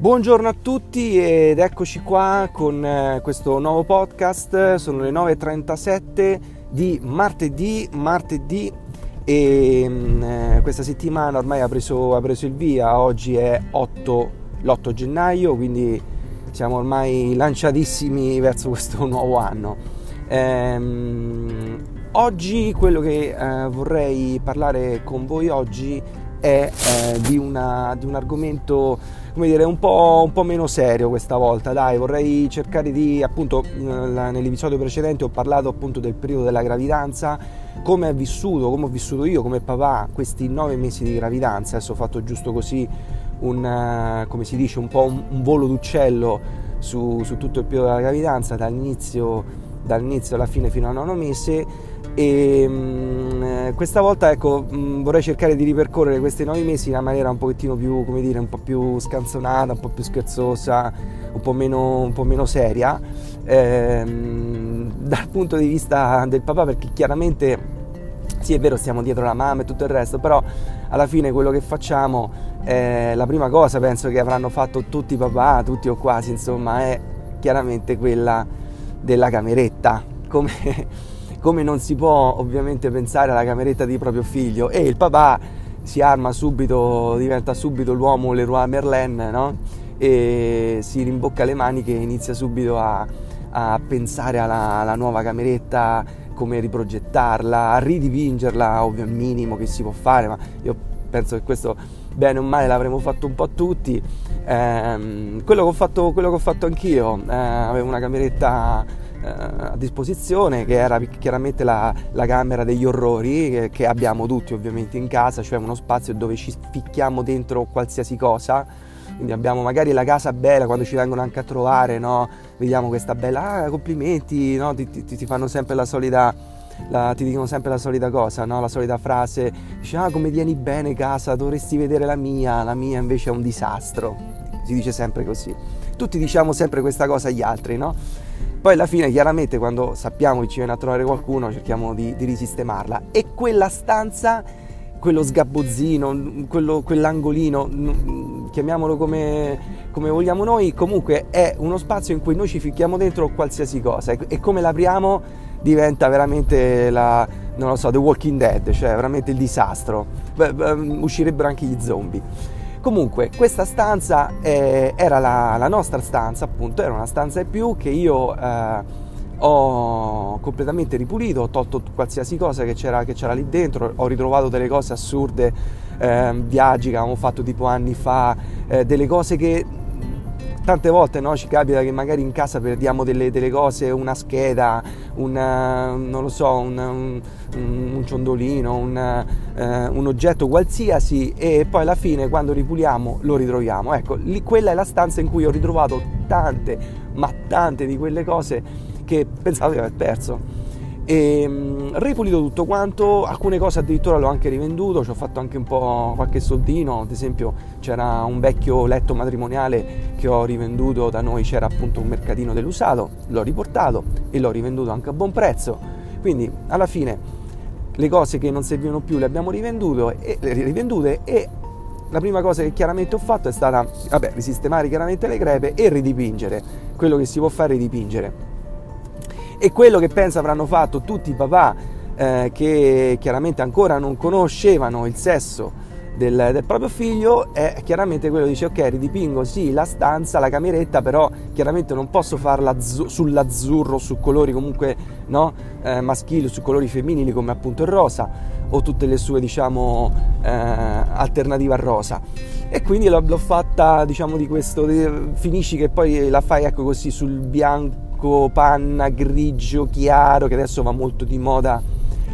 Buongiorno a tutti ed eccoci qua con eh, questo nuovo podcast, sono le 9.37 di martedì, martedì e mm, eh, questa settimana ormai ha preso, ha preso il via, oggi è 8, l'8 gennaio, quindi siamo ormai lanciatissimi verso questo nuovo anno. Ehm, oggi quello che eh, vorrei parlare con voi oggi è eh, di, una, di, un argomento come dire un po', un po', meno serio questa volta. Dai vorrei cercare di appunto nell'episodio precedente ho parlato appunto del periodo della gravidanza come è vissuto come ho vissuto io come papà questi nove mesi di gravidanza. Adesso ho fatto giusto così un come si dice un po' un, un volo d'uccello su, su tutto il periodo della gravidanza dall'inizio dall'inizio alla fine fino al nono mese e mh, mm, questa volta ecco mh, mm, vorrei cercare di ripercorrere questi nove mesi in una maniera un pochettino più come dire un po' più scanzonata un po' più scherzosa un po' meno, un po meno seria ehm, dal punto di vista del papà perché chiaramente sì è vero stiamo dietro la mamma e tutto il resto però alla fine quello che facciamo eh, la prima cosa penso che avranno fatto tutti i papà tutti o quasi insomma è chiaramente quella della cameretta come come non si può ovviamente pensare alla cameretta di proprio figlio e il papà si arma subito, diventa subito l'uomo Leroy Merlin, no? E si rimbocca le maniche e inizia subito a, a pensare alla, alla, nuova cameretta, come riprogettarla, a ridipingerla, ovvio il minimo che si può fare, ma io penso che questo bene o male l'avremmo fatto un po' tutti. Eh, quello, che ho fatto, quello che ho fatto anch'io, eh, avevo una cameretta a disposizione che era chiaramente la, la camera degli orrori che, che, abbiamo tutti ovviamente in casa, cioè uno spazio dove ci spicchiamo dentro qualsiasi cosa. Quindi abbiamo magari la casa bella quando ci vengono anche a trovare, no? vediamo questa bella, ah, complimenti, no? ti, ti, ti, fanno sempre la solita, la, ti dicono sempre la solita cosa, no? la solita frase, dice ah come tieni bene casa, dovresti vedere la mia, la mia invece è un disastro, si dice sempre così. Tutti diciamo sempre questa cosa agli altri, no? Poi alla fine chiaramente quando sappiamo che ci viene a trovare qualcuno cerchiamo di, di risistemarla. E quella stanza, quello sgabbozzino, quello, quell'angolino, chiamiamolo come, come, vogliamo noi, comunque è uno spazio in cui noi ci ficchiamo dentro qualsiasi cosa. E, come l'apriamo diventa veramente la, non lo so, The Walking Dead, cioè veramente il disastro, uscirebbero anche gli zombie. Comunque, questa stanza eh, era la, la, nostra stanza, appunto, era una stanza in più che io eh, ho completamente ripulito, ho tolto qualsiasi cosa che c'era, che c'era lì dentro, ho ritrovato delle cose assurde, eh, viaggi che avevamo fatto tipo anni fa, eh, delle cose che tante volte no, ci capita che magari in casa perdiamo delle, delle cose, una scheda, una, non lo so, un, un, un ciondolino, un, uh, un, oggetto qualsiasi e poi alla fine quando ripuliamo lo ritroviamo. Ecco, lì, quella è la stanza in cui ho ritrovato tante, ma tante di quelle cose che pensavo di aver perso e mh, ripulito tutto quanto, alcune cose addirittura l'ho anche rivenduto, ci ho fatto anche un po' qualche soldino, ad esempio c'era un vecchio letto matrimoniale che ho rivenduto, da noi c'era appunto un mercatino dell'usato, l'ho riportato e l'ho rivenduto anche a buon prezzo, quindi alla fine le cose che non servivano più le abbiamo e, rivendute e la prima cosa che chiaramente ho fatto è stata vabbè, risistemare chiaramente le crepe e ridipingere, quello che si può fare è ridipingere e quello che penso avranno fatto tutti i papà eh, che chiaramente ancora non conoscevano il sesso del, del, proprio figlio è chiaramente quello dice ok ridipingo sì la stanza, la cameretta però chiaramente non posso farla sull'azzurro su colori comunque no, eh, maschili su colori femminili come appunto il rosa o tutte le sue diciamo eh, alternative al rosa. E quindi l'ho, l'ho fatta diciamo di questo finisci che poi la fai ecco così sul bianco bianco, panna, grigio, chiaro, che adesso va molto di moda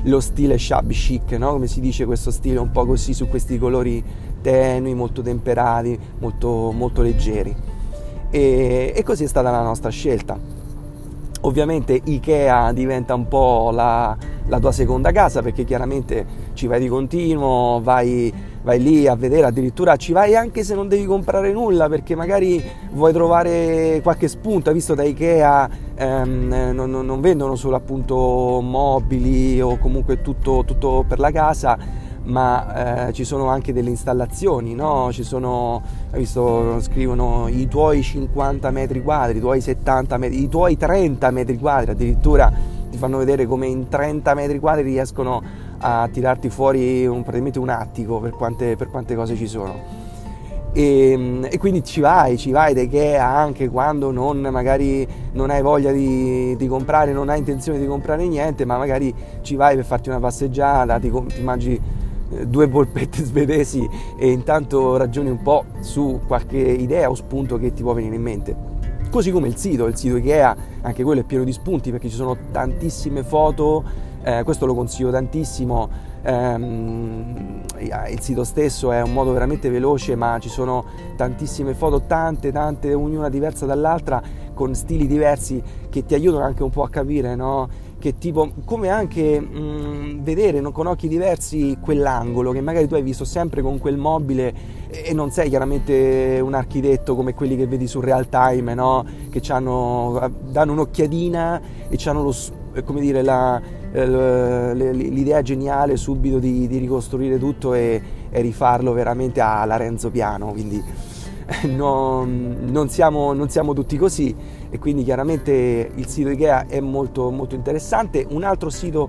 lo stile shabby chic, no? come si dice questo stile un po' così su questi colori tenui, molto temperati, molto, molto leggeri. E, e così è stata la nostra scelta. Ovviamente Ikea diventa un po' la, la tua seconda casa perché chiaramente ci vai di continuo, vai vai lì a vedere, addirittura ci vai anche se non devi comprare nulla perché magari vuoi trovare qualche spunto, visto da Ikea ehm, non, non, vendono solo appunto mobili o comunque tutto, tutto per la casa, ma eh, ci sono anche delle installazioni, no? Ci sono, hai visto, scrivono i tuoi 50 metri quadri, i tuoi 70 metri, i tuoi 30 metri quadri, addirittura ti fanno vedere come in 30 metri quadri riescono a tirarti fuori un, praticamente un attico per quante, per quante cose ci sono. E, e, quindi ci vai, ci vai da Ikea anche quando non, magari non hai voglia di, di, comprare, non hai intenzione di comprare niente, ma magari ci vai per farti una passeggiata, ti, ti mangi eh, due polpette svedesi e intanto ragioni un po' su qualche idea o spunto che ti può venire in mente. Così come il sito, il sito Ikea, anche quello è pieno di spunti perché ci sono tantissime foto, eh, questo lo consiglio tantissimo ehm, il sito stesso è un modo veramente veloce ma ci sono tantissime foto, tante, tante, ognuna diversa dall'altra con stili diversi che ti aiutano anche un po' a capire, no? Che tipo, come anche mh, vedere no, con occhi diversi quell'angolo che magari tu hai visto sempre con quel mobile e non sei chiaramente un architetto come quelli che vedi su real time, no? Che danno un'occhiatina e hanno lo, come dire, la, l'idea geniale subito di, di ricostruire tutto e, e, rifarlo veramente alla Renzo Piano, quindi non, non, siamo, non, siamo, tutti così e quindi chiaramente il sito Ikea è molto, molto interessante. Un altro sito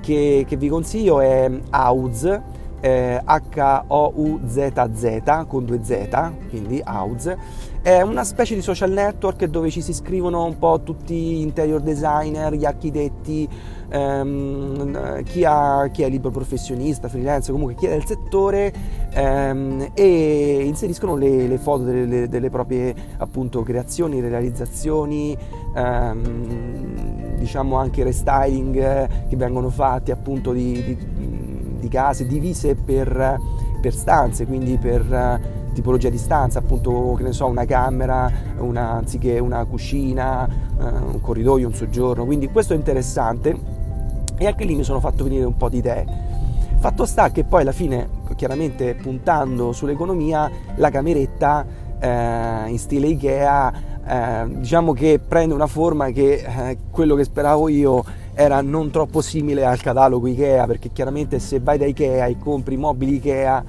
che, che vi consiglio è House, eh, H-O-U-Z-Z con due Z, quindi House. È una specie di social network dove ci si iscrivono un po' tutti gli interior designer, gli architetti, ehm, chi, ha, chi, è libero professionista, freelance, comunque chi è del settore ehm, e inseriscono le, le foto delle, delle, proprie appunto creazioni, realizzazioni, ehm, diciamo anche restyling che vengono fatti appunto di, di, di case divise per, per stanze, quindi per tipologia di stanza, appunto che ne so, una camera, una, anziché una cucina, uh, un corridoio, un soggiorno, quindi questo è interessante e anche lì mi sono fatto venire un po' di idee. Fatto sta che poi alla fine, chiaramente puntando sull'economia, la cameretta eh, in stile Ikea, eh, diciamo che prende una forma che eh, quello che speravo io era non troppo simile al catalogo Ikea, perché chiaramente se vai da Ikea e compri mobili Ikea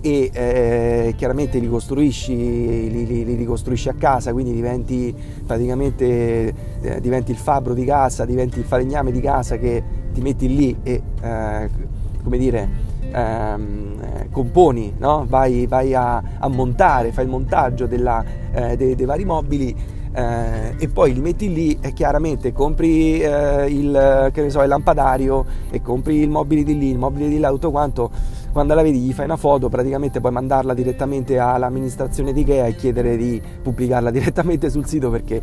e eh, chiaramente li costruisci, li, li, li, ricostruisci a casa, quindi diventi praticamente eh, diventi il fabbro di casa, diventi il falegname di casa che ti metti lì e eh, come dire ehm, componi, no? vai, vai a, a, montare, fai il montaggio della, eh, dei, dei, vari mobili eh, e poi li metti lì e chiaramente compri eh, il, so, il, lampadario e compri il mobile di lì, il mobile di là, tutto quanto quando la vedi gli fai una foto, praticamente puoi mandarla direttamente all'amministrazione di Ikea e chiedere di pubblicarla direttamente sul sito perché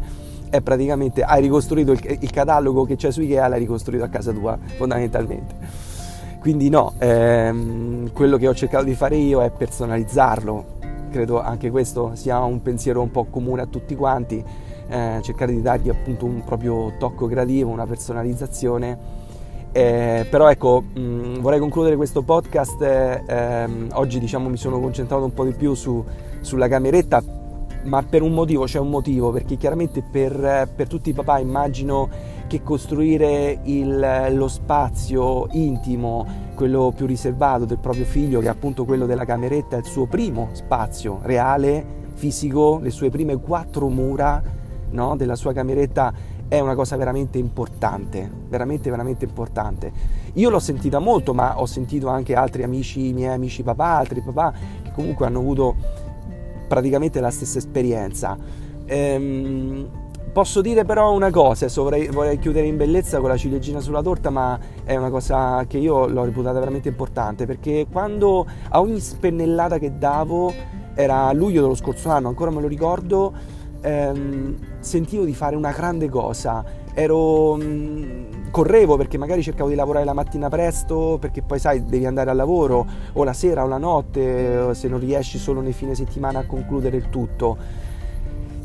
è praticamente hai ricostruito il, il catalogo che c'è su Ikea, l'hai ricostruito a casa tua fondamentalmente. Quindi no, ehm, quello che ho cercato di fare io è personalizzarlo, credo anche questo sia un pensiero un po' comune a tutti quanti, eh, cercare di dargli appunto un proprio tocco creativo, una personalizzazione. Eh, però ecco, mh, vorrei concludere questo podcast, eh, ehm, oggi diciamo mi sono concentrato un po' di più su, sulla cameretta ma per un motivo, c'è un motivo, perché chiaramente per, per tutti i papà immagino che costruire il, lo spazio intimo, quello più riservato del proprio figlio, che è appunto quello della cameretta, il suo primo spazio reale, fisico, le sue prime quattro mura no, della sua cameretta, è una cosa veramente importante, veramente, veramente importante. Io l'ho sentita molto, ma ho sentito anche altri amici, miei amici papà, altri papà, che comunque hanno avuto praticamente la stessa esperienza. Ehm, posso dire però una cosa, vorrei, vorrei, chiudere in bellezza con la ciliegina sulla torta, ma è una cosa che io l'ho reputata veramente importante, perché quando a ogni spennellata che davo, era luglio dello scorso anno, ancora me lo ricordo, ehm, sentivo di fare una grande cosa, ero... Mh, mm, correvo perché magari cercavo di lavorare la mattina presto perché poi sai devi andare al lavoro o la sera o la notte se non riesci solo nei fine settimana a concludere il tutto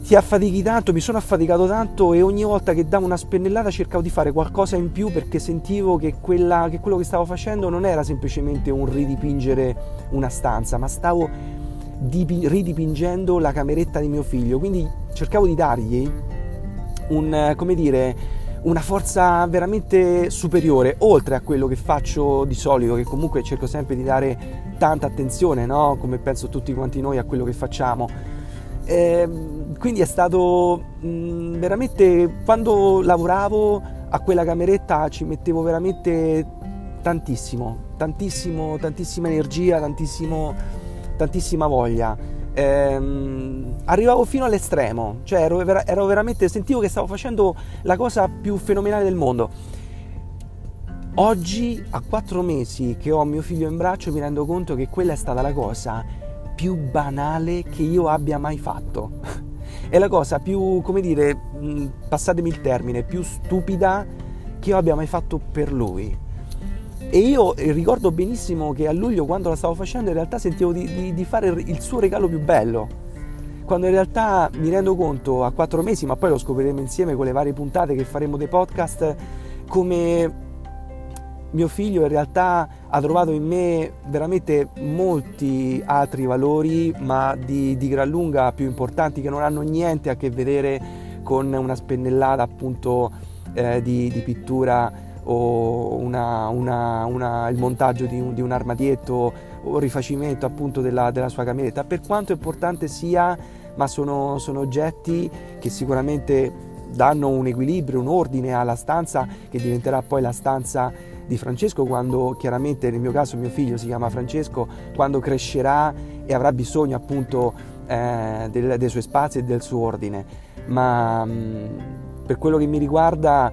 ti affatichi tanto, mi sono affaticato tanto e ogni volta che davo una spennellata cercavo di fare qualcosa in più perché sentivo che, quella, che quello che stavo facendo non era semplicemente un ridipingere una stanza, ma stavo dipi- ridipingendo la cameretta di mio figlio, quindi cercavo di dargli un, come dire, una forza veramente superiore, oltre a quello che faccio di solito, che comunque cerco sempre di dare tanta attenzione, no? come penso tutti quanti noi, a quello che facciamo. Ehm, quindi è stato mh, mm, veramente, quando lavoravo a quella cameretta ci mettevo veramente tantissimo, tantissimo, tantissima energia, tantissima voglia ehm, arrivavo fino all'estremo, cioè ero, ero veramente, sentivo che stavo facendo la cosa più fenomenale del mondo. Oggi, a quattro mesi che ho mio figlio in braccio, mi rendo conto che quella è stata la cosa più banale che io abbia mai fatto. È la cosa più, come dire, passatemi il termine, più stupida che io abbia mai fatto per lui. E io ricordo benissimo che a luglio, quando la stavo facendo, in realtà sentivo di, di, di fare il suo regalo più bello. Quando in realtà mi rendo conto a quattro mesi, ma poi lo scopriremo insieme con le varie puntate che faremo dei podcast, come mio figlio in realtà ha trovato in me veramente molti altri valori, ma di, di, gran lunga più importanti, che non hanno niente a che vedere con una spennellata appunto eh, di, di pittura o una, una, una, il montaggio di un, di un, armadietto o il rifacimento appunto della, della, sua cameretta, per quanto importante sia, ma sono, sono oggetti che sicuramente danno un equilibrio, un ordine alla stanza che diventerà poi la stanza di Francesco quando chiaramente nel mio caso mio figlio si chiama Francesco, quando crescerà e avrà bisogno appunto eh, del, dei suoi spazi e del suo ordine. Ma mh, mm, per quello che mi riguarda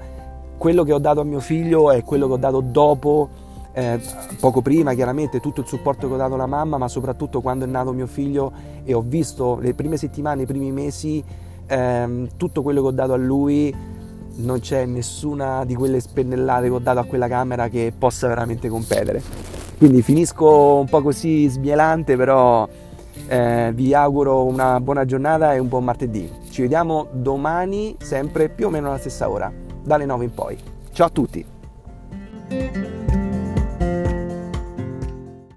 quello che ho dato a mio figlio è quello che ho dato dopo, eh, poco prima chiaramente, tutto il supporto che ho dato alla mamma, ma soprattutto quando è nato mio figlio e ho visto le prime settimane, i primi mesi, ehm, tutto quello che ho dato a lui, non c'è nessuna di quelle spennellate che ho dato a quella camera che possa veramente competere. Quindi finisco un po' così smielante, però eh, vi auguro una buona giornata e un buon martedì. Ci vediamo domani, sempre più o meno alla stessa ora dalle 9 in poi. Ciao a tutti!